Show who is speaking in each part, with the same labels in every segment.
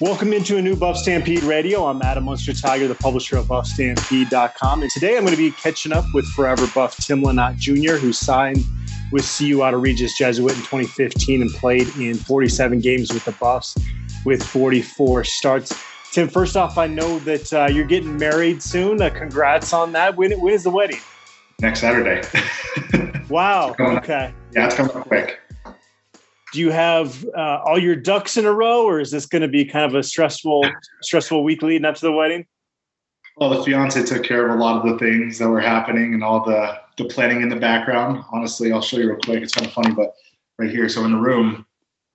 Speaker 1: Welcome into a new Buff Stampede Radio. I'm Adam Munsterteiger, the publisher of BuffStampede.com. And today I'm going to be catching up with forever Buff Tim Lynott Jr., who signed with CU out of Regis Jesuit in 2015 and played in 47 games with the Buffs with 44 starts. Tim, first off, I know that uh, you're getting married soon. Uh, congrats on that. When, when is the wedding?
Speaker 2: Next Saturday.
Speaker 1: wow. Okay.
Speaker 2: Yeah, it's coming quick
Speaker 1: do you have uh, all your ducks in a row or is this going to be kind of a stressful stressful week leading up to the wedding?
Speaker 2: Well the fiance took care of a lot of the things that were happening and all the the planning in the background. Honestly i'll show you real quick. It's kind of funny but right here so in the room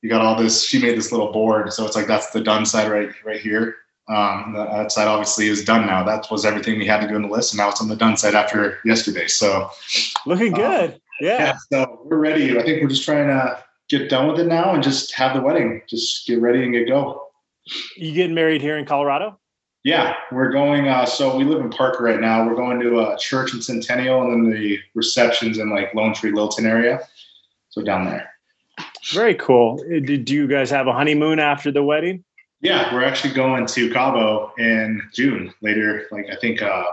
Speaker 2: you got all this she made this little board. So it's like that's the done side right right here. Um, that side obviously is done now. That was everything we had to do in the list and now it's on the done side after yesterday. So
Speaker 1: looking um, good. Um, yeah. yeah
Speaker 2: so we're ready. I think we're just trying to get done with it now and just have the wedding. Just get ready and get go.
Speaker 1: You getting married here in Colorado?
Speaker 2: Yeah, we're going. Uh, so we live in Parker right now. We're going to a church in Centennial, and then the receptions in like Lone Tree, Littleton area. So down there.
Speaker 1: Very cool. Uh, do you guys have a honeymoon after the wedding?
Speaker 2: Yeah, we're actually going to Cabo in June later. Like I think uh,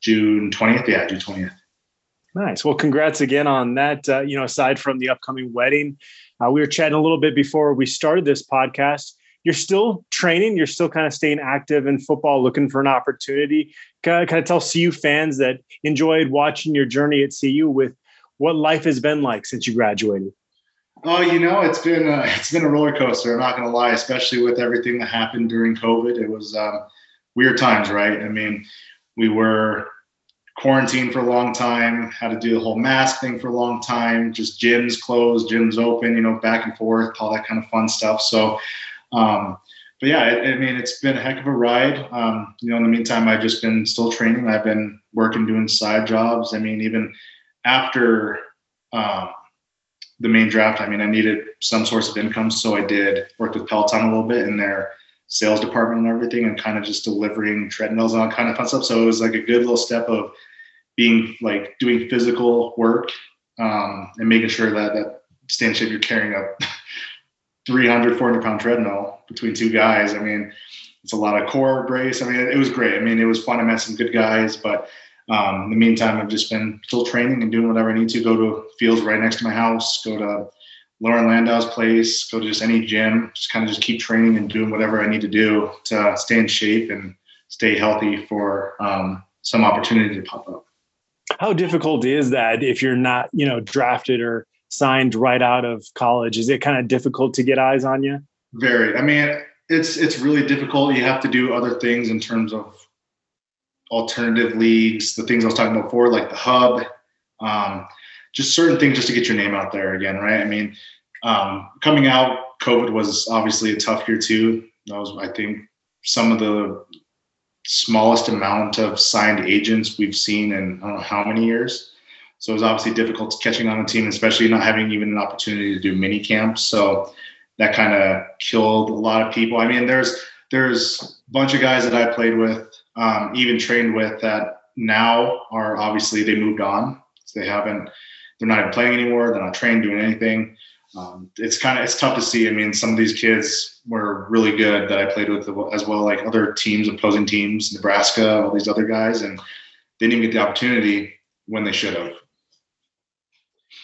Speaker 2: June twentieth. Yeah, June twentieth.
Speaker 1: Nice. Well, congrats again on that. Uh, you know, aside from the upcoming wedding, uh, we were chatting a little bit before we started this podcast. You're still training. You're still kind of staying active in football, looking for an opportunity. Kind of, kind of tell CU fans that enjoyed watching your journey at CU with what life has been like since you graduated.
Speaker 2: Oh, you know, it's been a, it's been a roller coaster. I'm not going to lie, especially with everything that happened during COVID. It was um, weird times, right? I mean, we were quarantined for a long time, had to do the whole mask thing for a long time, just gyms closed, gyms open, you know, back and forth, all that kind of fun stuff. So, um, but yeah, I, I mean, it's been a heck of a ride. Um, you know, in the meantime, I've just been still training. I've been working, doing side jobs. I mean, even after um, the main draft, I mean, I needed some source of income. So I did work with Peloton a little bit in their sales department and everything and kind of just delivering treadmills and all kind of fun stuff. So it was like a good little step of being like doing physical work um, and making sure that that stand shape you're carrying a 300 400 pound treadmill between two guys. I mean it's a lot of core brace. I mean it, it was great. I mean it was fun i met some good guys but um, in the meantime i've just been still training and doing whatever i need to go to fields right next to my house go to Loren Landow's place go to just any gym just kind of just keep training and doing whatever i need to do to stay in shape and stay healthy for um, some opportunity to pop up
Speaker 1: how difficult is that if you're not, you know, drafted or signed right out of college? Is it kind of difficult to get eyes on you?
Speaker 2: Very. I mean, it's it's really difficult. You have to do other things in terms of alternative leagues, the things I was talking about before, like the hub, um, just certain things just to get your name out there again, right? I mean, um, coming out, COVID was obviously a tough year too. That was, I think, some of the smallest amount of signed agents we've seen in I don't know how many years. So it was obviously difficult catching on a team, especially not having even an opportunity to do mini camps. So that kind of killed a lot of people. I mean, there's there's a bunch of guys that I played with, um, even trained with, that now are obviously they moved on. So they haven't, they're not even playing anymore. They're not trained doing anything um, it's kind of it's tough to see. I mean, some of these kids were really good that I played with as well, like other teams, opposing teams, Nebraska, all these other guys, and they didn't even get the opportunity when they should have.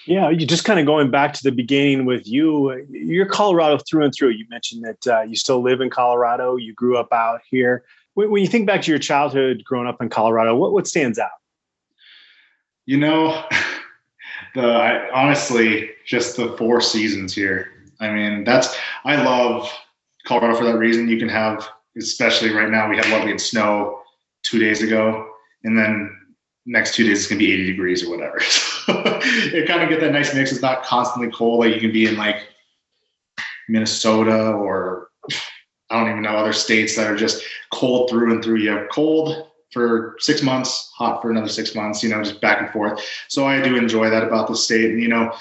Speaker 1: Yeah, you just kind of going back to the beginning with you. You're Colorado through and through. You mentioned that uh, you still live in Colorado. You grew up out here. When, when you think back to your childhood growing up in Colorado, what what stands out?
Speaker 2: You know, the I, honestly just the four seasons here. I mean, that's I love Colorado for that reason. You can have, especially right now, we had had snow two days ago, and then next two days it's gonna be 80 degrees or whatever. it kind of get that nice mix. It's not constantly cold like you can be in like Minnesota or I don't even know other states that are just cold through and through. You have cold for six months, hot for another six months, you know, just back and forth. So I do enjoy that about the state. And, you know,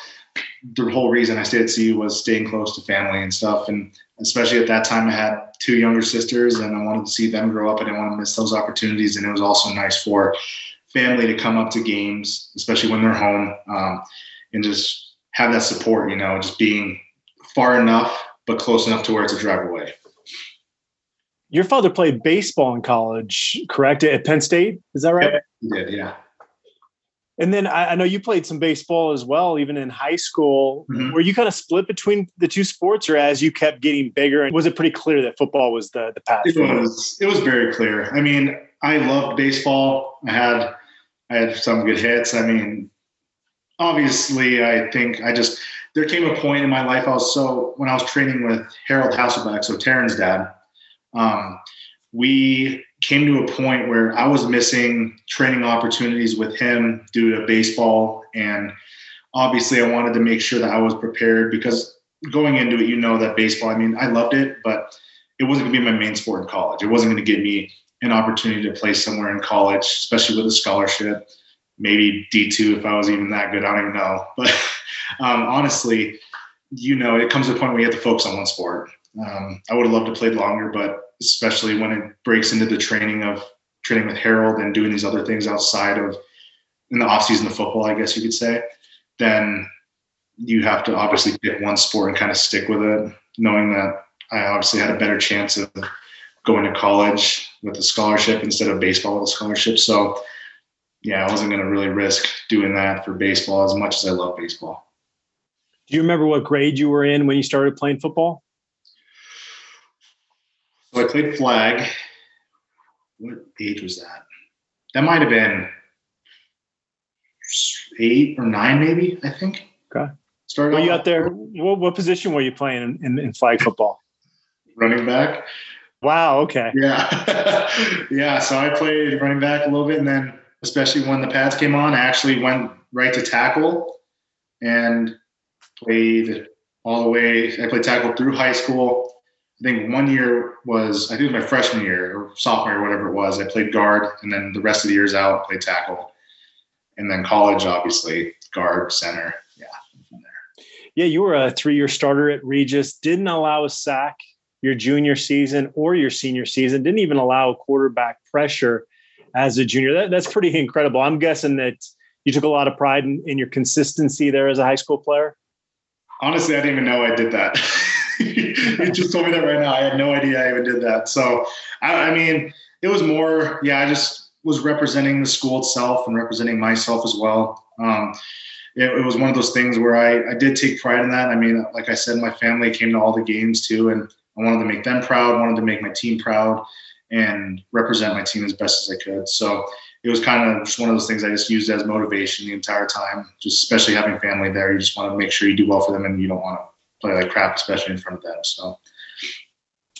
Speaker 2: the whole reason I stayed at CU was staying close to family and stuff. And especially at that time, I had two younger sisters and I wanted to see them grow up. I didn't want to miss those opportunities. And it was also nice for family to come up to games, especially when they're home, um, and just have that support, you know, just being far enough, but close enough to where it's a drive away.
Speaker 1: Your father played baseball in college, correct? At Penn State, is that right?
Speaker 2: Yeah, yeah.
Speaker 1: And then I, I, know you played some baseball as well, even in high school. Mm-hmm. Were you kind of split between the two sports, or as you kept getting bigger, and was it pretty clear that football was the the path?
Speaker 2: It was. It was very clear. I mean, I loved baseball. I had I had some good hits. I mean, obviously, I think I just there came a point in my life. I was so when I was training with Harold Hasselbeck, so Taryn's dad. Um, we came to a point where I was missing training opportunities with him due to baseball. And obviously, I wanted to make sure that I was prepared because going into it, you know that baseball, I mean, I loved it, but it wasn't going to be my main sport in college. It wasn't going to give me an opportunity to play somewhere in college, especially with a scholarship. Maybe D2 if I was even that good. I don't even know. But um, honestly, you know, it comes to a point where you have to focus on one sport. Um, I would have loved to play longer, but especially when it breaks into the training of training with Harold and doing these other things outside of in the off season of football, I guess you could say, then you have to obviously pick one sport and kind of stick with it, knowing that I obviously had a better chance of going to college with a scholarship instead of baseball with a scholarship. So yeah, I wasn't going to really risk doing that for baseball as much as I love baseball.
Speaker 1: Do you remember what grade you were in when you started playing football?
Speaker 2: So I played flag. What age was that? That might have been eight or nine, maybe. I think.
Speaker 1: Okay. Started. Were you out there? What, what position were you playing in, in, in flag football?
Speaker 2: running back.
Speaker 1: Wow. Okay.
Speaker 2: Yeah. yeah. So I played running back a little bit, and then especially when the pads came on, I actually went right to tackle and played all the way. I played tackle through high school I think one year was I think it was my freshman year or sophomore or whatever it was. I played guard, and then the rest of the years out I played tackle, and then college obviously guard center. Yeah, from there.
Speaker 1: Yeah, you were a three-year starter at Regis. Didn't allow a sack your junior season or your senior season. Didn't even allow a quarterback pressure as a junior. That, that's pretty incredible. I'm guessing that you took a lot of pride in, in your consistency there as a high school player.
Speaker 2: Honestly, I didn't even know I did that. you just told me that right now. I had no idea I even did that. So, I, I mean, it was more, yeah, I just was representing the school itself and representing myself as well. Um, it, it, was one of those things where I, I did take pride in that. I mean, like I said, my family came to all the games too, and I wanted to make them proud, wanted to make my team proud, and represent my team as best as I could. So it was kind of just one of those things I just used as motivation the entire time. Just especially having family there, you just want to make sure you do well for them, and you don't want to play like crap, especially in front of them. So.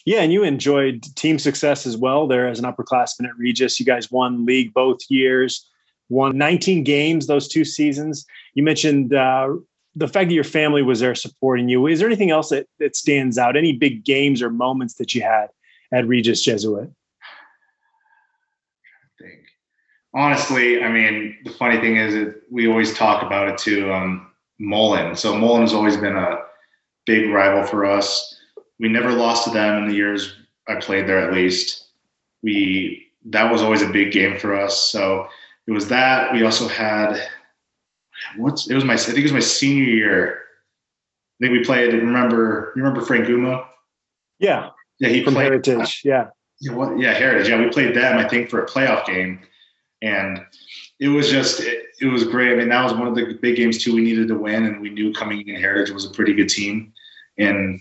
Speaker 1: Yeah, and you enjoyed team success as well there as an upperclassman at Regis. You guys won league both years, won 19 games those two seasons. You mentioned uh, the fact that your family was there supporting you. Is there anything else that, that stands out? Any big games or moments that you had at Regis Jesuit?
Speaker 2: I think honestly, I mean, the funny thing is that we always talk about it to Um, Mullen. So Mullen has always been a big rival for us. We never lost to them in the years I played there, at least. We that was always a big game for us. So it was that. We also had what's it was my I think it was my senior year. I think we played. Remember? You remember Frank Guma?
Speaker 1: Yeah.
Speaker 2: Yeah, he
Speaker 1: from
Speaker 2: played,
Speaker 1: Heritage. Yeah.
Speaker 2: Yeah, what, yeah, Heritage. Yeah, we played them. I think for a playoff game, and it was just it, it, was great. I mean, that was one of the big games too. We needed to win, and we knew coming in Heritage was a pretty good team, and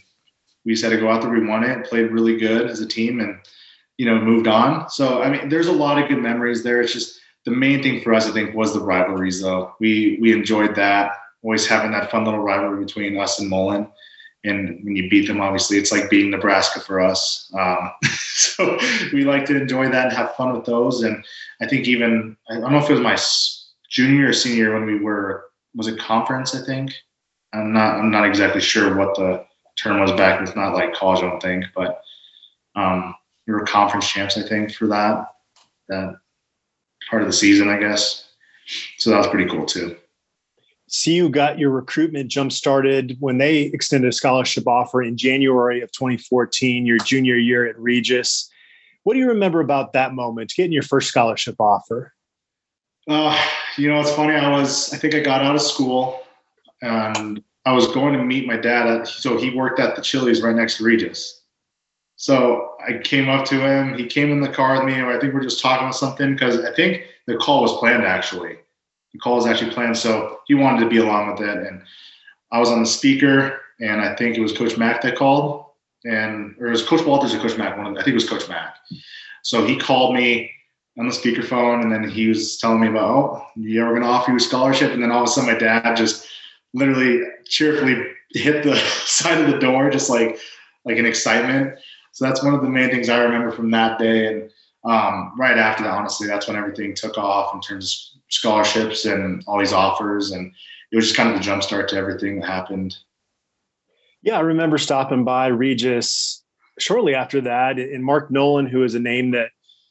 Speaker 2: we had to go out there. We won it, played really good as a team, and you know moved on. So I mean, there's a lot of good memories there. It's just the main thing for us, I think, was the rivalries. Though we we enjoyed that, always having that fun little rivalry between us and Mullen. And when you beat them, obviously, it's like beating Nebraska for us. Um, so we like to enjoy that and have fun with those. And I think even I don't know if it was my junior or senior when we were was it conference I think I'm not I'm not exactly sure what the term was back it's not like college I don't think but um, we were conference champs I think for that that part of the season I guess so that was pretty cool too.
Speaker 1: CU got your recruitment jump started when they extended a scholarship offer in January of 2014, your junior year at Regis. What do you remember about that moment, getting your first scholarship offer?
Speaker 2: Uh, you know, it's funny. I was, I think I got out of school and I was going to meet my dad. At, so he worked at the Chili's right next to Regis. So I came up to him. He came in the car with me, or I think we're just talking about something because I think the call was planned actually. The call was actually planned, so he wanted to be along with it. And I was on the speaker, and I think it was Coach Mack that called, and or it was Coach Walters or Coach Mack. One, of, I think it was Coach Mack. So he called me on the speakerphone, and then he was telling me about, oh, yeah, we're going to offer you a scholarship. And then all of a sudden, my dad just literally cheerfully hit the side of the door, just like like an excitement. So that's one of the main things I remember from that day. And um, right after that, honestly, that's when everything took off in terms of scholarships and all these offers, and it was just kind of the jumpstart to everything that happened.
Speaker 1: Yeah, I remember stopping by Regis shortly after that, and Mark Nolan, who is a name that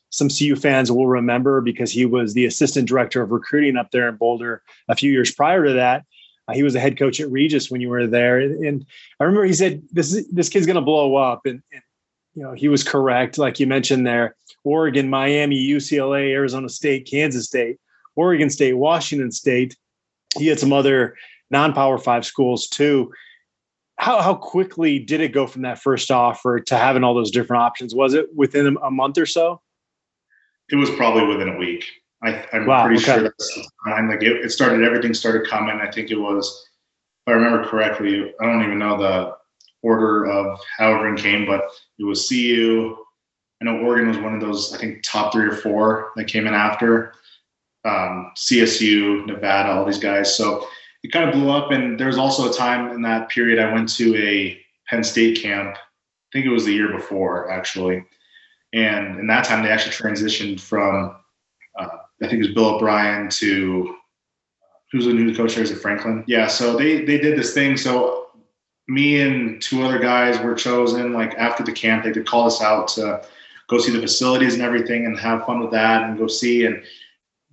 Speaker 1: some CU fans will remember because he was the assistant director of recruiting up there in Boulder a few years prior to that. Uh, he was a head coach at Regis when you were there, and, I remember he said, "This this kid's going to blow up," and, and you know he was correct, like you mentioned there. Oregon, Miami, UCLA, Arizona State, Kansas State, Oregon State, Washington State. He had some other non-power five schools too. How how quickly did it go from that first offer to having all those different options? Was it within a month or so?
Speaker 2: It was probably within a week. I, am wow, pretty okay. sure that's the time. Like it, it, started, everything started coming. I think it was, if I remember correctly, I don't even know the order of how everything came, but it was CU. I know Oregon was one of those, I think, top three or four that came in after. Um, CSU, Nevada, all these guys. So it kind of blew up. And there was also a time in that period I went to a Penn State camp. I think it was the year before, actually. And in that time, they actually transitioned from uh, I think it was Bill O'Brien to who's the new coach there? Is it Franklin? Yeah. So they they did this thing. So me and two other guys were chosen. Like after the camp, they could call us out to go see the facilities and everything and have fun with that and go see. And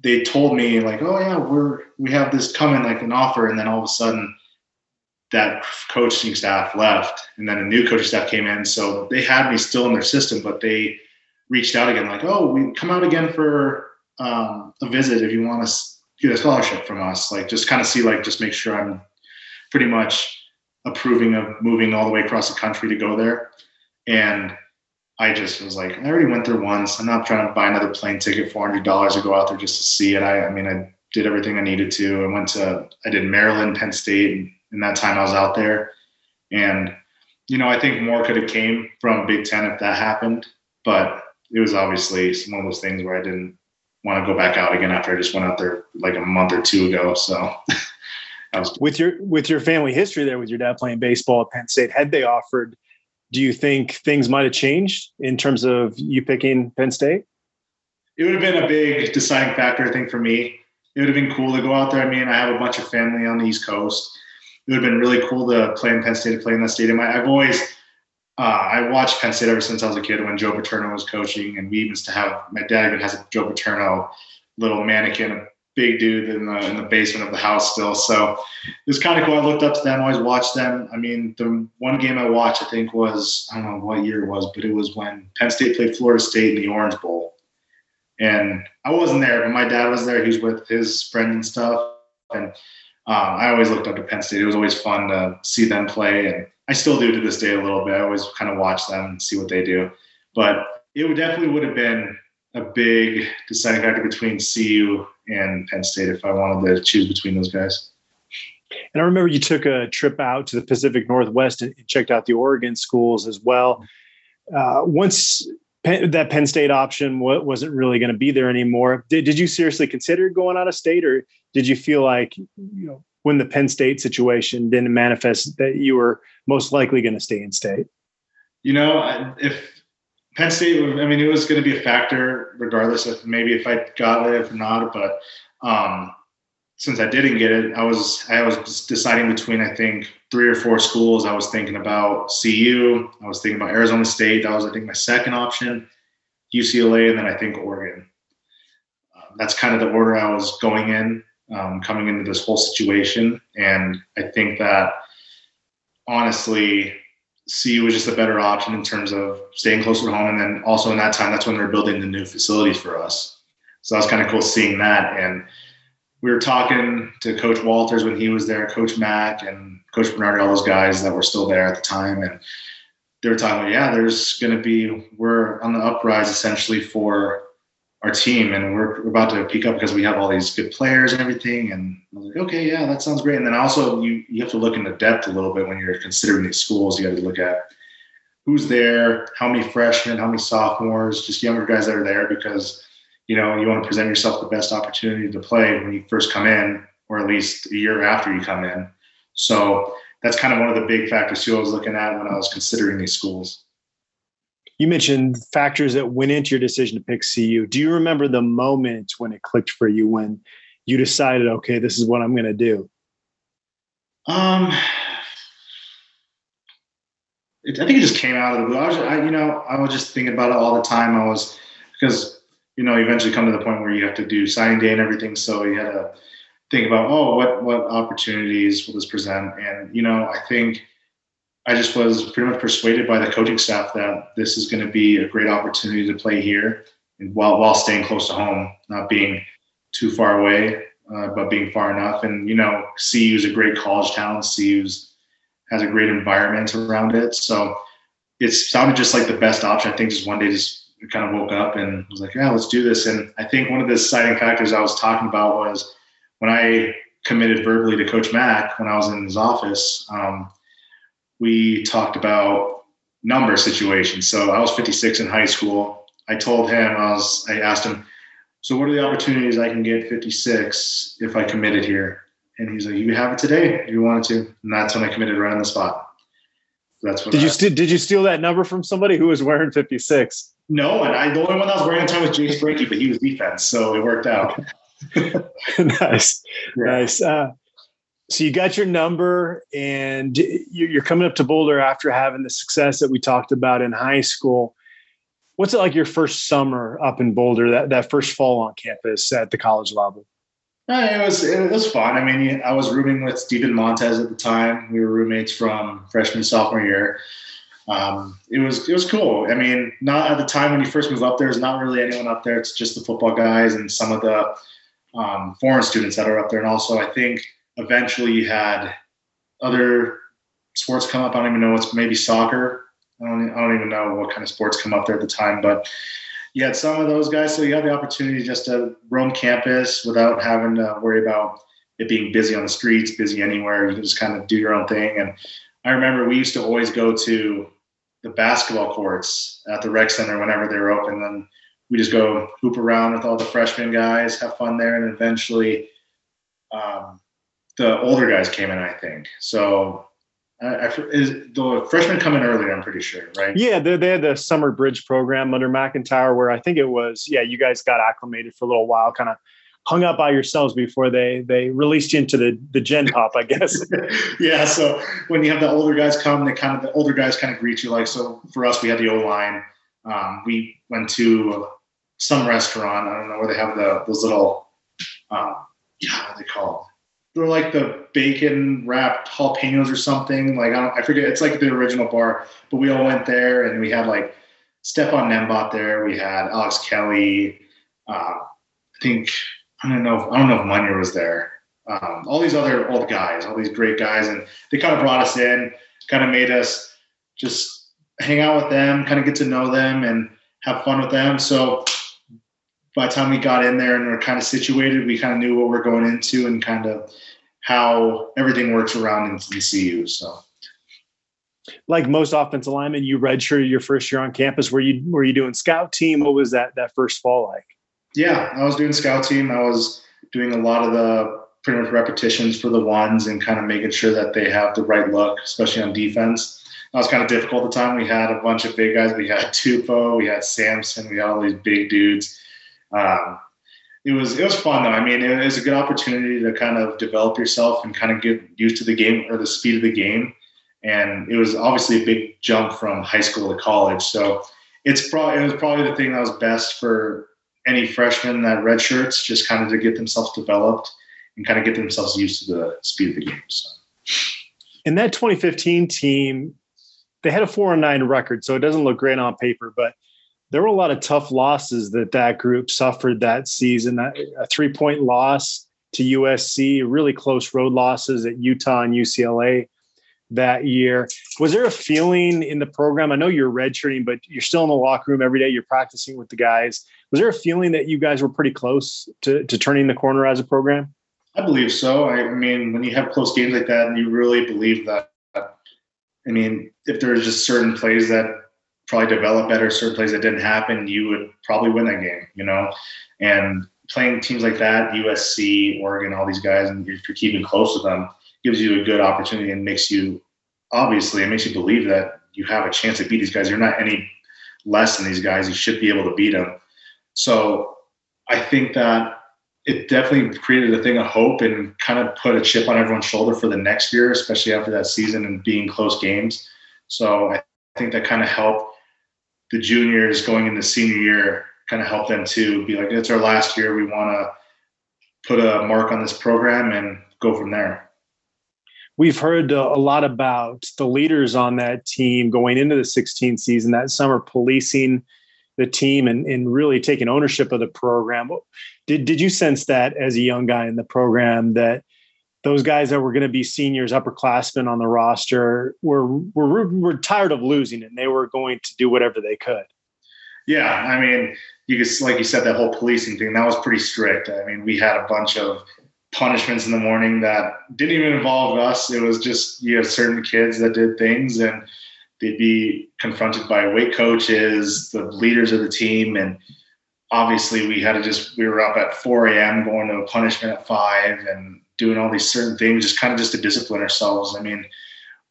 Speaker 2: they told me like, oh yeah, we're we have this coming like an offer. And then all of a sudden, that coaching staff left, and then a new coaching staff came in. So they had me still in their system, but they reached out again like, oh, we come out again for um, a visit if you want to get a scholarship from us. Like just kind of see like just make sure I'm pretty much approving of moving all the way across the country to go there. And I just was like, I already went there once. I'm not trying to buy another plane ticket, four hundred dollars to go out there just to see it. I, I mean, I did everything I needed to. I went to, I did Maryland, Penn State, in that time I was out there, and you know, I think more could have came from Big Ten if that happened, but it was obviously one of those things where I didn't want to go back out again after I just went out there like a month or two ago. So
Speaker 1: was- with your with your family history there with your dad playing baseball at Penn State, had they offered, do you think things might have changed in terms of you picking Penn State?
Speaker 2: It would have been a big deciding factor, I think, for me. It would have been cool to go out there. I mean, I have a bunch of family on the East Coast. It would have been really cool to play in Penn State, to play in that stadium. I, I've always uh, I watched Penn State ever since I was a kid when Joe Paterno was coaching, and we used to have my dad even has a Joe Paterno little mannequin, a big dude in the in the basement of the house still. So it was kind of cool. I looked up to them, always watched them. I mean, the one game I watched, I think was I don't know what year it was, but it was when Penn State played Florida State in the Orange Bowl, and I wasn't there, but my dad was there. He was with his friend and stuff, and um, I always looked up to Penn State. It was always fun to see them play and I still do to this day a little bit. I always kind of watch them and see what they do. But it would definitely would have been a big deciding factor between CU and Penn State if I wanted to choose between those guys.
Speaker 1: And I remember you took a trip out to the Pacific Northwest and checked out the Oregon schools as well. Uh, once Penn, that Penn State option wasn't really going to be there anymore, did, did you seriously consider going out of state, or did you feel like you know when the Penn State situation didn't manifest that you were most likely going to stay in state?
Speaker 2: You know, if Penn State, I mean, it was going to be a factor regardless of maybe if I got it, or not, but um, since I didn't get it, I was I was deciding between I think three or four schools. I was thinking about CU. I was thinking about Arizona State. That was I think my second option, UCLA, and then I think Oregon. Uh, that's kind of the order I was going in um, coming into this whole situation. And I think that honestly, CU was just a better option in terms of staying closer to home. And then also in that time, that's when they're building the new facilities for us. So that was kind of cool seeing that. And we were talking to Coach Walters when he was there, Coach Mack and Coach Bernard, all those guys that were still there at the time. And they were talking about, yeah, there's going to be, we're on the uprise essentially for our team and we're about to peak up because we have all these good players and everything. And I was like, okay, yeah, that sounds great. And then also you, you have to look into depth a little bit when you're considering these schools. You got to look at who's there, how many freshmen, how many sophomores, just younger guys that are there because, you know, you want to present yourself the best opportunity to play when you first come in, or at least a year after you come in. So that's kind of one of the big factors too I was looking at when I was considering these schools.
Speaker 1: You mentioned factors that went into your decision to pick CU. Do you remember the moment when it clicked for you when you decided, okay, this is what I'm going to do?
Speaker 2: Um, it, I think it just came out of the blue. I was, I, you know, I was just thinking about it all the time. I was because you know, eventually come to the point where you have to do signing day and everything. So you had to think about, oh, what what opportunities will this present? And you know, I think I just was pretty much persuaded by the coaching staff that this is going to be a great opportunity to play here, and while while staying close to home, not being too far away, uh, but being far enough. And you know, CU is a great college town. CU's has a great environment around it, so it sounded just like the best option. I think just one day just kind of woke up and was like, yeah, let's do this. And I think one of the deciding factors I was talking about was when I committed verbally to Coach Mack when I was in his office, um, we talked about number situations. So I was 56 in high school. I told him I was. I asked him, so what are the opportunities I can get 56 if I committed here? And he's like, you have it today if you wanted to. And that's when I committed right on the spot.
Speaker 1: That's what. Did I, you st- did you steal that number from somebody who was wearing 56?
Speaker 2: No, and I the only one that was wearing at the time was James Frankie, but he was defense, so it worked out.
Speaker 1: nice, yeah. nice. Uh, so you got your number, and you're coming up to Boulder after having the success that we talked about in high school. What's it like your first summer up in Boulder? That that first fall on campus at the college level.
Speaker 2: It was it was fun. I mean, I was rooming with Steven Montez at the time. We were roommates from freshman sophomore year. Um, it was it was cool. I mean, not at the time when you first move up, there, there's not really anyone up there. It's just the football guys and some of the um, foreign students that are up there. And also, I think eventually you had other sports come up. I don't even know what's maybe soccer. I don't, I don't even know what kind of sports come up there at the time, but you had some of those guys. So you had the opportunity just to roam campus without having to worry about it being busy on the streets, busy anywhere. You can just kind of do your own thing. And I remember we used to always go to the basketball courts at the rec center whenever they were open. Then we just go hoop around with all the freshman guys, have fun there, and eventually um, the older guys came in. I think so. I, is the freshmen come in earlier? I'm pretty sure, right?
Speaker 1: Yeah, they, they had the summer bridge program under MacIntyre, where I think it was. Yeah, you guys got acclimated for a little while, kind of hung out by yourselves before they they released you into the the gen pop, I guess.
Speaker 2: yeah. So when you have the older guys come, they kind of the older guys kind of greet you like. So for us, we had the O line. Um, we went to some restaurant. I don't know where they have the those little um, yeah, what are they called? They're like the bacon wrapped jalapenos or something. Like I, don't, I forget. It's like the original bar. But we all went there and we had like Stephon Nembot there. We had Alex Kelly. Uh, I think I don't know. If, I don't know if Munyer was there. Um, all these other old guys, all these great guys, and they kind of brought us in, kind of made us just hang out with them, kind of get to know them, and have fun with them. So by the time we got in there and we're kind of situated, we kind of knew what we're going into and kind of how everything works around in, CU. So
Speaker 1: like most offensive linemen, you redshirted your first year on campus. Were you were you doing scout team? What was that that first fall like?
Speaker 2: Yeah, I was doing scout team. I was doing a lot of the pretty much repetitions for the ones and kind of making sure that they have the right look, especially on defense. That was kind of difficult at the time. We had a bunch of big guys. We had Tupou, we had Samson, we had all these big dudes. Um, it was it was fun though. I mean, it was a good opportunity to kind of develop yourself and kind of get used to the game or the speed of the game. And it was obviously a big jump from high school to college. So it's probably it was probably the thing that was best for any freshman that red shirts just kind of to get themselves developed and kind of get themselves used to the speed of the game. So.
Speaker 1: In that 2015 team, they had a four and nine record, so it doesn't look great on paper, but there were a lot of tough losses that that group suffered that season. A three point loss to USC, really close road losses at Utah and UCLA. that year. Was there a feeling in the program? I know you're redshirting, but you're still in the locker room every day. You're practicing with the guys. Was there a feeling that you guys were pretty close to, to turning the corner as a program?
Speaker 2: I believe so. I mean, when you have close games like that, and you really believe that, I mean, if there's just certain plays that probably develop better, certain plays that didn't happen, you would probably win that game, you know? And playing teams like that, USC, Oregon, all these guys, and if you're keeping close to them, gives you a good opportunity and makes you obviously it makes you believe that you have a chance to beat these guys. You're not any less than these guys. You should be able to beat them. So I think that it definitely created a thing of hope and kind of put a chip on everyone's shoulder for the next year, especially after that season and being close games. So I think that kind of helped the juniors going into senior year kind of help them to be like, it's our last year. We want to put a mark on this program and go from there
Speaker 1: we've heard uh, a lot about the leaders on that team going into the 16th season that summer policing the team and, and really taking ownership of the program. Did, did you sense that as a young guy in the program that those guys that were going to be seniors, upperclassmen on the roster were, were, were tired of losing and they were going to do whatever they could?
Speaker 2: Yeah. I mean, you just like you said, that whole policing thing, that was pretty strict. I mean, we had a bunch of punishments in the morning that didn't even involve us. It was just you have certain kids that did things and they'd be confronted by weight coaches, the leaders of the team, and obviously we had to just we were up at 4 a.m. going to a punishment at five and doing all these certain things, just kind of just to discipline ourselves. I mean,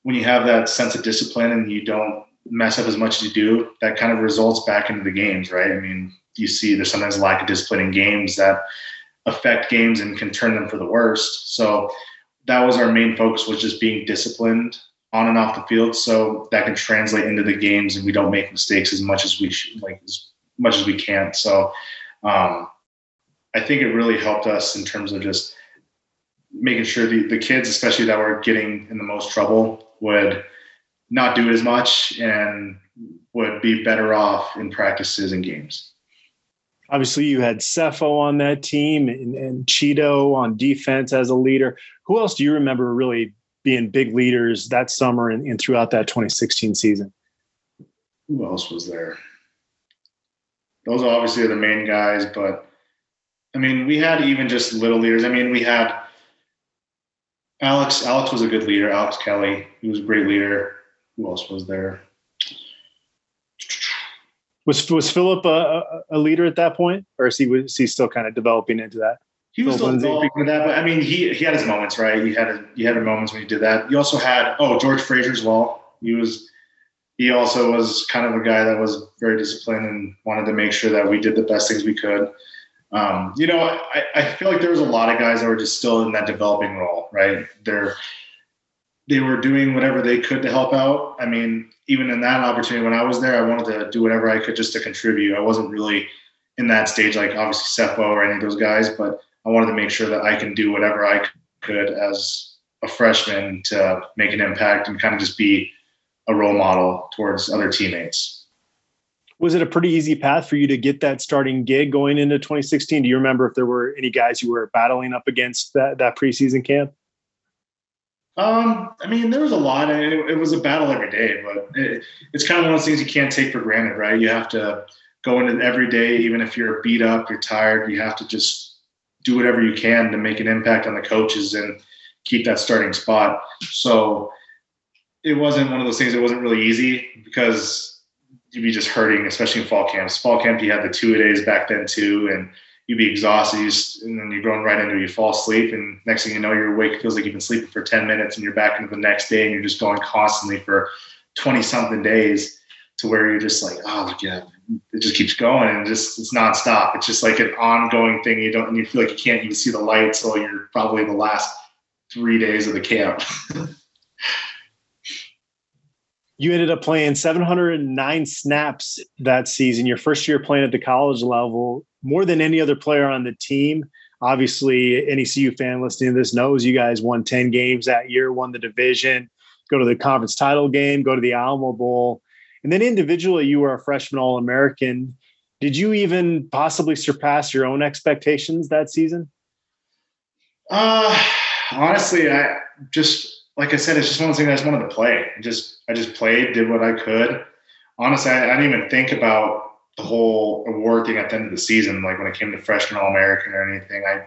Speaker 2: when you have that sense of discipline and you don't mess up as much as you do, that kind of results back into the games, right? I mean, you see there's sometimes a lack of discipline in games that affect games and can turn them for the worst. So that was our main focus was just being disciplined on and off the field so that can translate into the games and we don't make mistakes as much as we should like as much as we can so um, i think it really helped us in terms of just making sure the, the kids especially that were getting in the most trouble would not do as much and would be better off in practices and games
Speaker 1: obviously you had Sefo on that team and, and Chido on defense as a leader. Who else do you remember really being big leaders that summer and, and throughout that 2016 season?
Speaker 2: Who else was there? Those obviously are the main guys, but I mean, we had even just little leaders. I mean, we had Alex. Alex was a good leader. Alex Kelly, he was a great leader. Who else was there?
Speaker 1: Was was Philip a, a, leader at that point, or is he was he still kind of developing into that?
Speaker 2: He was still developing into that, but I mean, he he had his moments, right? He had a, he had moments when he did that. You also had oh George Frazier as well. He was he also was kind of a guy that was very disciplined and wanted to make sure that we did the best things we could. Um, you know, I, I feel like there was a lot of guys that were just still in that developing role, right? They're they were doing whatever they could to help out. I mean, even in that opportunity when I was there, I wanted to do whatever I could just to contribute. I wasn't really in that stage like obviously Sefo or any of those guys, but I wanted to make sure that I can do whatever I could as a freshman to make an impact and kind of just be a role model towards other teammates.
Speaker 1: Was it a pretty easy path for you to get that starting gig going into 2016? Do you remember if there were any guys you were battling up against that, that preseason camp?
Speaker 2: Um, I mean, there was a lot. It, it was a battle every day, but it, it's kind of one of those things you can't take for granted, right? You have to go into every day, even if you're beat up, you're tired. You have to just do whatever you can to make an impact on the coaches and keep that starting spot. So it wasn't one of those things. It wasn't really easy because you'd be just hurting, especially in fall camps. Fall camp, you had the two a days back then too, and you'd be exhausted, you just, and then you're going right into you fall asleep, and next thing you know, you're awake. It feels like you've been sleeping for 10 minutes, and you're back into the next day, and you're just going constantly for 20 something days to where you're just like, oh yeah, it just keeps going, and just it's nonstop. It's just like an ongoing thing. You don't, and you feel like you can't even see the light, so you're probably the last three days of the camp.
Speaker 1: you ended up playing 709 snaps that season. Your first year playing at the college level. More than any other player on the team. Obviously any cu fan listening to this knows you guys won 10 games that year won the division go to the conference title game go to the alamo bowl. And then individually you were a freshman all-american. Did you even possibly surpass your own expectations that season?
Speaker 2: Uh honestly i just like I said, it's just one of those things I just wanted to play. I just I just played, did what I could. Honestly, I, I didn't even think about the whole award thing at the end of the season, like when it came to freshman All American or anything. I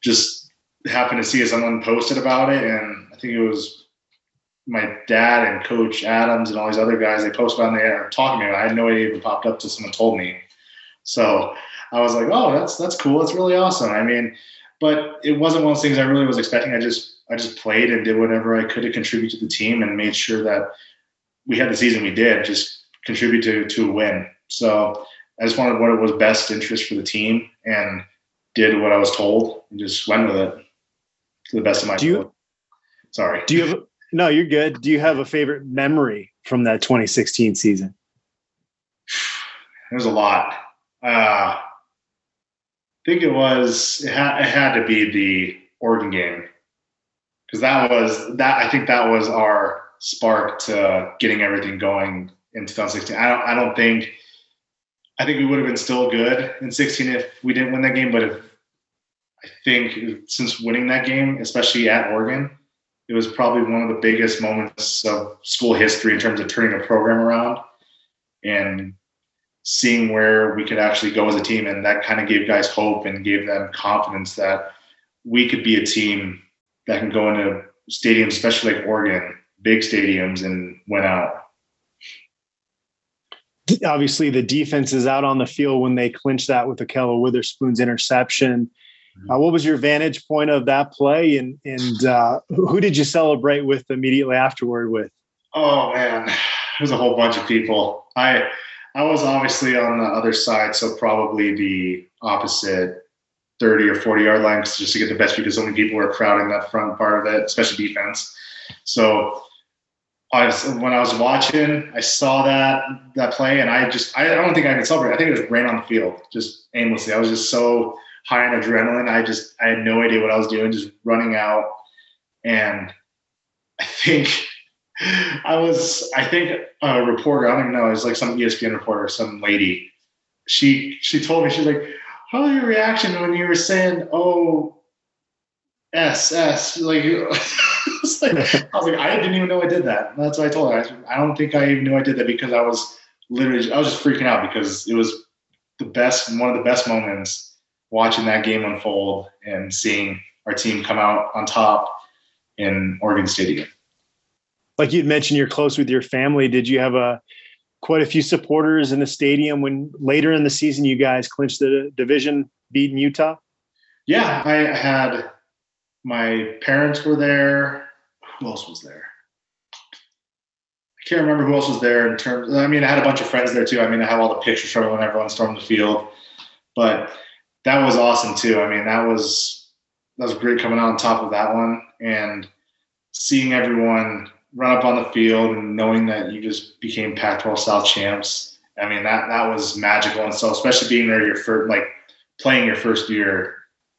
Speaker 2: just happened to see someone posted about it, and I think it was my dad and Coach Adams and all these other guys. They posted on there talking to me. I had no idea it even popped up till someone told me. So I was like, oh, that's that's cool. That's really awesome. I mean, but it wasn't one of those things I really was expecting. I just I just played and did whatever I could to contribute to the team and made sure that we had the season we did, just contribute to to a win. So I just wanted what it was best interest for the team and did what I was told and just went with it to the best of my
Speaker 1: do you,
Speaker 2: Sorry.
Speaker 1: Do you have no, you're good. Do you have a favorite memory from that 2016 season?
Speaker 2: There's a lot. Uh, I think it was it had, it had to be the Oregon game because that was that I think that was our spark to getting everything going in 2016. I don't I don't think I think we would have been still good in 16 if we didn't win that game, but if I think since winning that game, especially at Oregon, it was probably one of the biggest moments of school history in terms of turning a program around and seeing where we could actually go as a team. And that kind of gave guys hope and gave them confidence that we could be a team that can go into stadiums, especially like Oregon, big stadiums, and win out.
Speaker 1: Obviously, the defense is out on the field when they clinch that with Ahkello Witherspoon's interception. Mm-hmm. Uh, what was your vantage point of that play, and and uh, who did you celebrate with immediately afterward? With
Speaker 2: oh man, there's a whole bunch of people. I I was obviously on the other side, so probably the opposite 30 or 40 yard line just to get the best view because so many people were crowding that front part of it, especially defense. So I was, when I was watching, I saw that that play, and I just I don't think I even celebrated. I think it just ran on the field, just aimlessly. I was just so high on adrenaline. I just I had no idea what I was doing, just running out, and I think I was I think a reporter. I don't even know. It was like some ESPN reporter, some lady. She she told me she's like, "How was your reaction when you were saying oh S S like?" like, I was like, I didn't even know I did that. that's what I told her. I, I don't think I even knew I did that because I was literally, I was just freaking out because it was the best, one of the best moments watching that game unfold and seeing our team come out on top in Oregon Stadium.
Speaker 1: Like you'd mentioned, you're close with your family. Did you have a quite a few supporters in the stadium when later in the season you guys clinched the division, beating Utah?
Speaker 2: Yeah, I had my parents were there who else was there? I can't remember who else was there in terms. I mean, I had a bunch of friends there too. I mean, I have all the pictures from when everyone stormed the field, but that was awesome too. I mean, that was that was great coming out on top of that one and seeing everyone run up on the field and knowing that you just became Pac-12 South champs. I mean, that that was magical. And so especially being there your first like playing your first year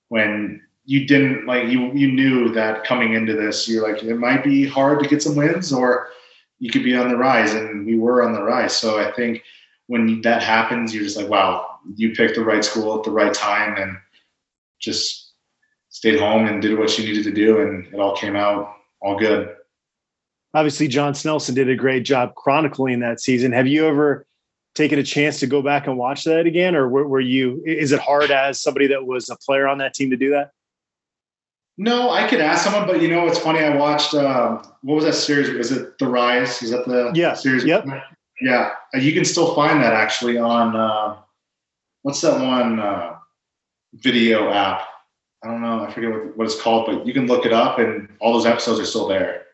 Speaker 2: when you didn't like you you knew that coming into this you're like it might be hard to get some wins or you could be on the rise. And we were on the rise. So i think when that happens you're just like wow you picked the right school at the right time and just stayed home and did what you needed to do and it all came out all good
Speaker 1: obviously john snelson did a great job chronicling that season have you ever taken a chance to go back and watch that again or were, were you is it hard as somebody that was a player on that team to do that
Speaker 2: no, I could ask someone, but you know, it's funny. I watched uh, what was that series? Was it The Rise? Is that the
Speaker 1: yeah
Speaker 2: series?
Speaker 1: Yep.
Speaker 2: Yeah, uh, you can still find that actually on uh, what's that one uh, video app? I don't know. I forget what, what it's called, but you can look it up, and all those episodes are still there.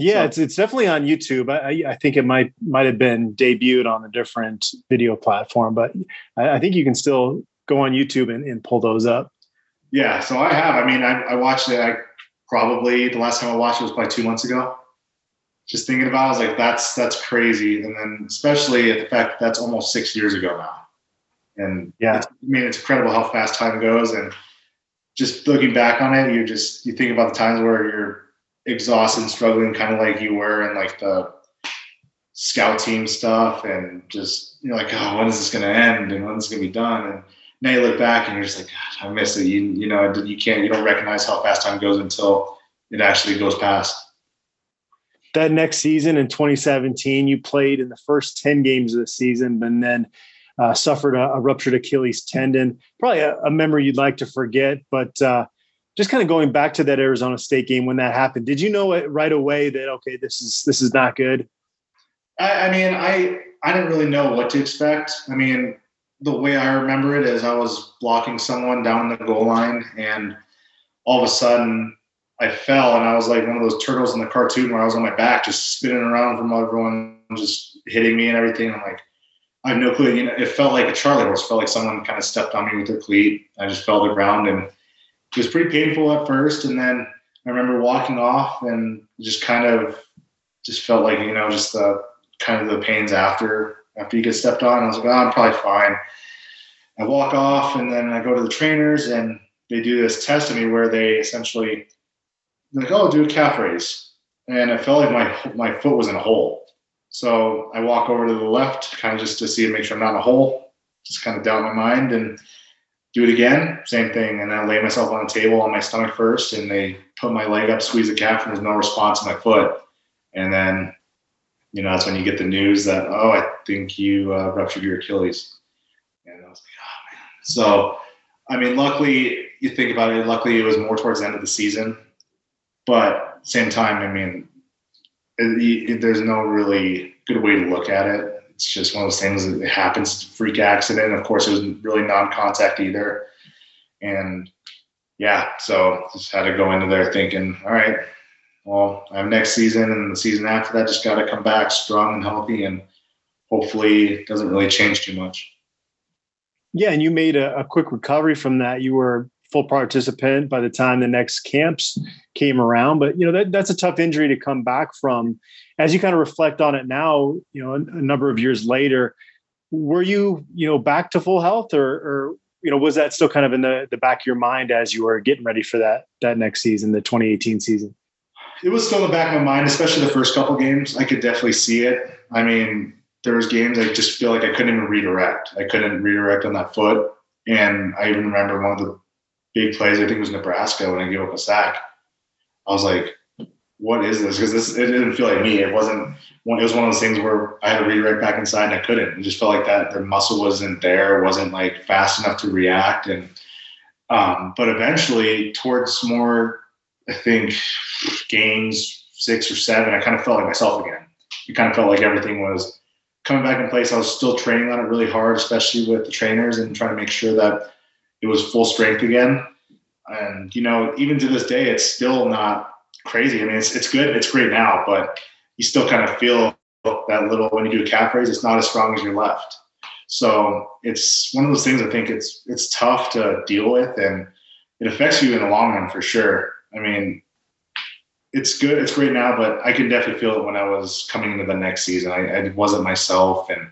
Speaker 1: Yeah, so, it's it's definitely on YouTube. I, I think it might might have been debuted on a different video platform, but I, I think you can still go on YouTube and, and pull those up.
Speaker 2: Yeah, so I have. I mean, I, I watched it. I probably the last time I watched it was probably two months ago. Just thinking about, it, I was like, that's that's crazy. And then especially at the fact that's almost six years ago now. And
Speaker 1: yeah,
Speaker 2: I mean, it's incredible how fast time goes. And just looking back on it, you just you think about the times where you're exhausted, and struggling, kind of like you were in like the scout team stuff, and just you're like, oh, when is this going to end? And when's going to be done? And now you look back and you're just like, God, I miss it. You you know you can't you don't recognize how fast time goes until it actually goes past.
Speaker 1: That next season in 2017, you played in the first 10 games of the season, and then uh, suffered a, a, ruptured Achilles tendon. Probably a, a, memory you'd like to forget, but uh, just kind of going back to that Arizona State game when that happened. Did you know it right away that okay, this is this is not good?
Speaker 2: I, I mean, I I didn't really know what to expect. I mean, the way I remember it is I was blocking someone down the goal line, and all of a sudden I fell, and I was like one of those turtles in the cartoon where I was on my back, just spinning around from everyone just hitting me and everything. I'm like, I have no clue. You know, it felt like a Charlie horse. Felt like someone kind of stepped on me with their cleat. I just fell to the ground, and it was pretty painful at first. And then I remember walking off, and just kind of just felt like you know, just the kind of the pains after after you get stepped on. I was like, oh, I'm probably fine. I walk off, and then I go to the trainers, and they do this test of me where they essentially like, oh, do a calf raise, and I felt like my my foot was in a hole so I walk over to the left, kind of just to see and make sure I'm not in a hole, just kind of doubt my mind and do it again. Same thing. And I lay myself on the table on my stomach first, and they put my leg up, squeeze the calf, and there's no response in my foot. And then, you know, that's when you get the news that, oh, I think you uh, ruptured your Achilles. And I was like, oh, man. So, I mean, luckily, you think about it, luckily it was more towards the end of the season. But same time, I mean, it, it, there's no really good way to look at it. It's just one of those things that happens, freak accident. Of course, it was really non-contact either, and yeah, so just had to go into there thinking, all right, well, I have next season and the season after that, just got to come back strong and healthy, and hopefully, it doesn't really change too much.
Speaker 1: Yeah, and you made a, a quick recovery from that. You were full participant by the time the next camps came around. But you know that that's a tough injury to come back from. As you kind of reflect on it now, you know, a, a number of years later, were you you know back to full health, or, or you know was that still kind of in the the back of your mind as you were getting ready for that that next season, the 2018 season?
Speaker 2: It was still in the back of my mind, especially the first couple games. I could definitely see it. I mean, there was games I just feel like I couldn't even redirect. I couldn't redirect on that foot. And I even remember one of the big plays. I think it was Nebraska when I gave up a sack. I was like, what is this? Because this it didn't feel like me. It wasn't. It was one of those things where I had to redirect back inside and I couldn't. It just felt like that the muscle wasn't there. Wasn't like fast enough to react. And um, but eventually, towards more, I think games six or seven, I kind of felt like myself again. It kind of felt like everything was coming back in place. I was still training on it really hard, especially with the trainers and trying to make sure that it was full strength again. And you know, even to this day, it's still not crazy. I mean, it's it's good, it's great now, but you still kind of feel that little when you do a calf raise, it's not as strong as your left. So it's one of those things I think it's it's tough to deal with and it affects you in the long run for sure. I mean, it's good, it's great now, but I can definitely feel it when I was coming into the next season. I, I wasn't myself and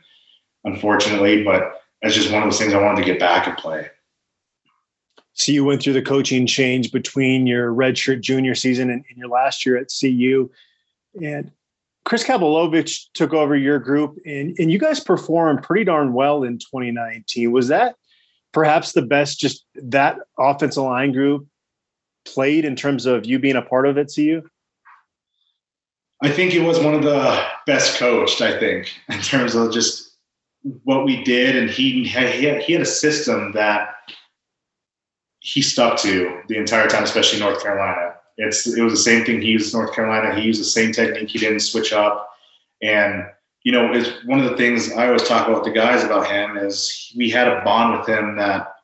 Speaker 2: unfortunately, but it's just one of those things I wanted to get back and play.
Speaker 1: So you went through the coaching change between your redshirt junior season and, and your last year at CU. And Chris Kapilovic took over your group and, and you guys performed pretty darn well in 2019. Was that perhaps the best just that offensive line group played in terms of you being a part of it, CU?
Speaker 2: I think it was one of the best coached, I think, in terms of just what we did. And he, he, had, he had a system that he stuck to the entire time, especially North Carolina. It's it was the same thing he used North Carolina. He used the same technique. He didn't switch up. And you know, it's one of the things I always talk about the guys about him is we had a bond with him that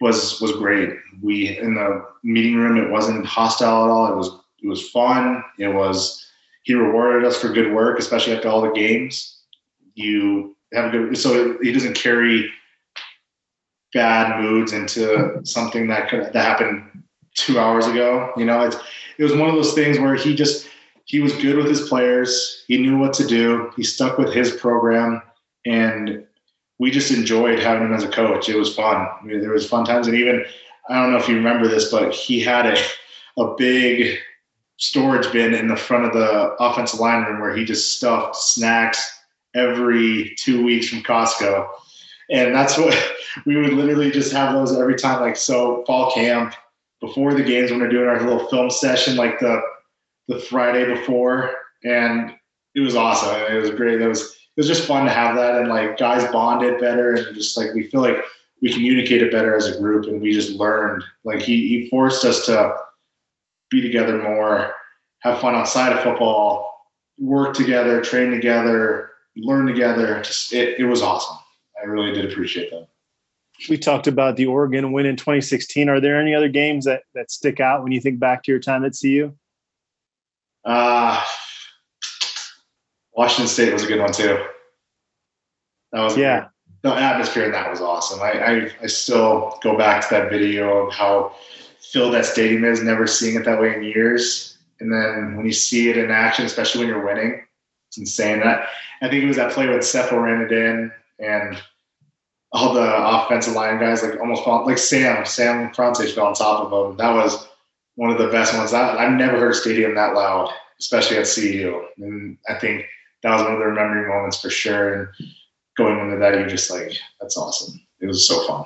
Speaker 2: was was great. We in the meeting room, it wasn't hostile at all. It was it was fun. It was he rewarded us for good work, especially after all the games. You have a good so he doesn't carry bad moods into something that could that happened two hours ago. You know, it's it was one of those things where he just he was good with his players. He knew what to do. He stuck with his program, and we just enjoyed having him as a coach. It was fun. I mean, there was fun times, and even I don't know if you remember this, but he had a a big storage bin in the front of the offensive line room where he just stuffed snacks every two weeks from Costco and that's what we would literally just have those every time. Like so, fall camp, before the games when we're doing our little film session, like the the Friday before, and it was awesome. It was great. It was it was just fun to have that, and like guys bonded better, and just like we feel like we communicated better as a group, and we just learned. Like he he forced us to be together more, have fun outside of football, work together, train together, learn together. Just it, it was awesome. I really did appreciate that.
Speaker 1: We talked about the Oregon win in 2016. Are there any other games that, that stick out when you think back to your time at CU?
Speaker 2: Uh, Washington State was a good one too. That was
Speaker 1: yeah.
Speaker 2: The atmosphere in that was awesome. I, I I still go back to that video of how filled that stadium is. Never seeing it that way in years. And then when you see it in action, especially when you're winning, it's insane. That I think it was that play when Sefo ran it in and all the offensive line guys like almost like Sam, Sam Francis fell on top of him. That was one of the best ones. That, I've never heard a stadium that loud, especially at CU. And I think that was one of the remembering moments for sure. And going into that, you're just like, that's awesome. It was so fun.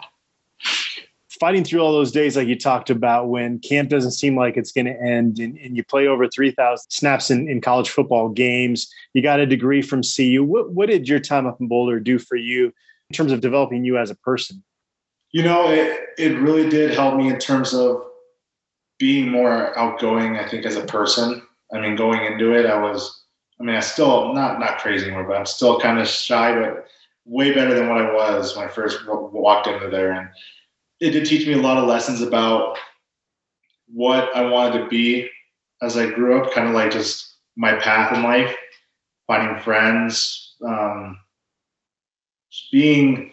Speaker 1: Fighting through all those days, like you talked about, when camp doesn't seem like it's going to end, and, and, you play over 3,000 snaps in, in college football games, you got a degree from CU. What, what did your time up in Boulder do for you in terms of developing you as a person?
Speaker 2: You know, it, it really did help me in terms of being more outgoing, I think, as a person. I mean, going into it, I was, I mean, I still not not crazy anymore, but I'm still kind of shy, but way better than what I was when I first walked into there. And it did teach me a lot of lessons about what I wanted to be as I grew up, kind of like just my path in life, finding friends, um, being,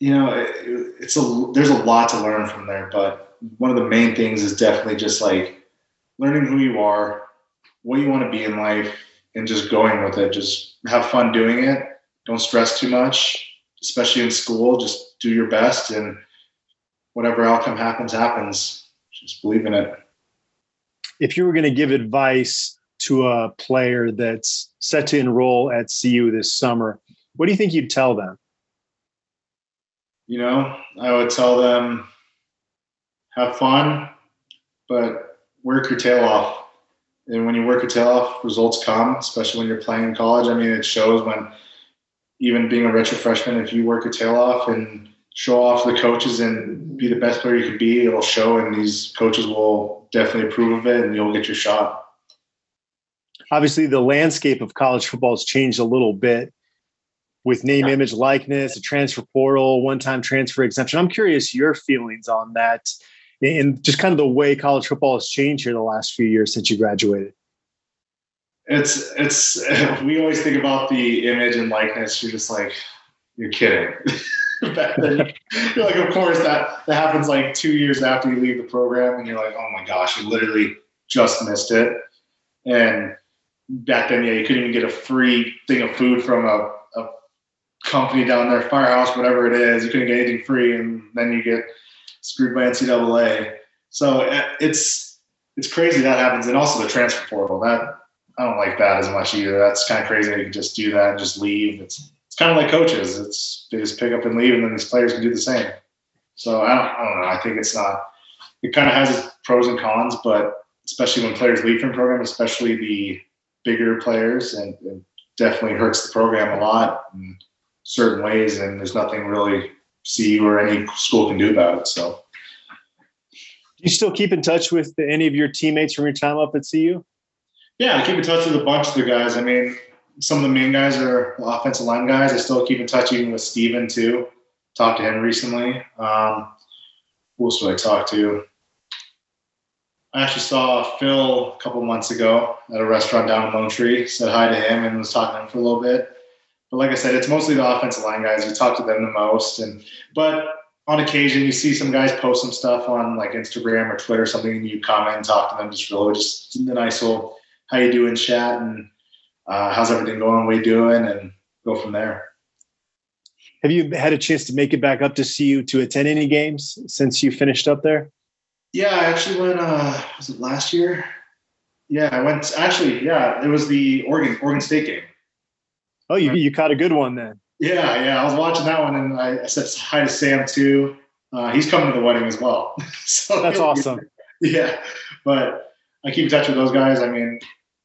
Speaker 2: you know, it, it's a there's a lot to learn from there, but one of the main things is definitely just like learning who you are, what you want to be in life, and just going with it. Just have fun doing it. Don't stress too much, especially in school. Just do your best, and whatever outcome happens, happens. Just believe in it.
Speaker 1: If you were going to give advice to a player that's set to enroll at CU this summer, what do you think you'd tell them?
Speaker 2: You know, I would tell them have fun, but work your tail off. And when you work your tail off, results come, especially when you're playing in college. I mean, it shows when even being a retro freshman, if you work your tail off and show off the coaches and be the best player you can be, it'll show, and these coaches will definitely approve of it, and you'll get your shot.
Speaker 1: Obviously, the landscape of college football has changed a little bit with name, yeah. image, likeness, a transfer portal, one-time transfer exemption. I'm curious your feelings on that and just kind of the way college football has changed here the last few years since you graduated?
Speaker 2: It's it's we always think about the image and likeness. You're just like you're kidding. back then, you're like, of course that that happens like two years after you leave the program, and you're like, oh my gosh, you literally just missed it. And back then, yeah, you couldn't even get a free thing of food from a, a company down there, Firehouse, whatever it is. You couldn't get anything free, and then you get screwed by NCAA. So uh, it's it's crazy that happens, and also the transfer portal. That I don't like that as much either. That's kind of crazy. You can just do that and just leave. It's it's kind of like coaches. It's they just pick up and leave, and then these players can do the same. So I don't I don't know. I think it's not. It kind of has its pros and cons, but especially when players leave from program, especially the bigger players, and it definitely hurts the program a lot in certain ways. And there's nothing really CU or any school can do about it. So,
Speaker 1: do you still keep in touch with any of your teammates from your time up at CU?
Speaker 2: Yeah, I keep in touch with a bunch of the guys. I mean, some of the main guys are offensive line guys. I still keep in touch even with Steven too. Talked to him recently. Um, who else did I talk to? I actually saw Phil a couple months ago at a restaurant down in Lone Tree. Said hi to him and was talking to him for a little bit. But like I said, it's mostly the offensive line guys. You talk to them the most, and but on occasion you see some guys post some stuff on like Instagram or Twitter, or something, and you comment and talk to them. Just really just the nice little how you doing chat and uh, how's everything going? What you doing? And go from there.
Speaker 1: Have you had a chance to make it back up to CU to attend any games since you finished up there?
Speaker 2: Yeah, I actually went. Uh, was it last year? Yeah, I went. Actually, yeah, it was the Oregon Oregon State game.
Speaker 1: Oh, you, you caught a good one then.
Speaker 2: Yeah, yeah. I was watching that one and I, I said hi to Sam too. Uh, he's coming to the wedding as well.
Speaker 1: so that's awesome.
Speaker 2: Yeah, but I keep in touch with those guys. I mean,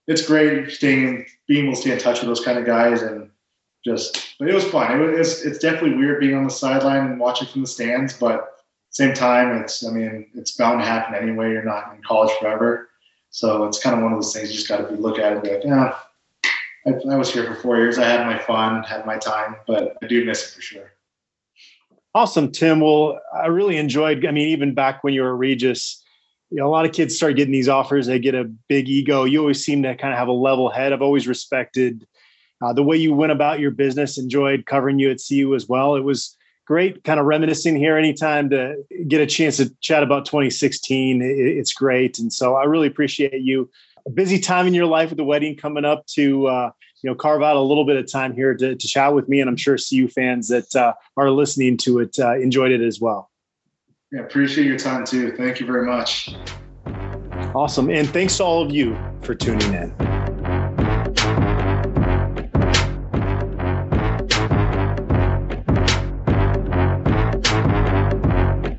Speaker 2: it's great staying, being able to stay in touch with those kind of guys, and just. But it was fun. It was. It's definitely weird being on the sideline and watching from the stands, but same time, it's. I mean, it's bound to happen anyway. You're not in college forever, so it's kind of one of those things. You just got to look at it and be like, yeah. I, I was here for four years. I had my fun, had my time, but I do miss it for sure.
Speaker 1: Awesome, Tim. Well, I really enjoyed. I mean, even back when you were Regis, you know, a lot of kids start getting these offers. They get a big ego. You always seem to kind of have a level head. I've always respected uh, the way you went about your business. Enjoyed covering you at CU as well. It was great, kind of reminiscing here. Anytime to get a chance to chat about 2016, it's great. And so I really appreciate you. A busy time in your life with the wedding coming up to uh, you know carve out a little bit of time here to, to chat with me, and I'm sure CU fans that uh, are listening to it uh, enjoyed it as well.
Speaker 2: Yeah, appreciate your time too. Thank you very much.
Speaker 1: Awesome. And thanks to all of you for tuning in.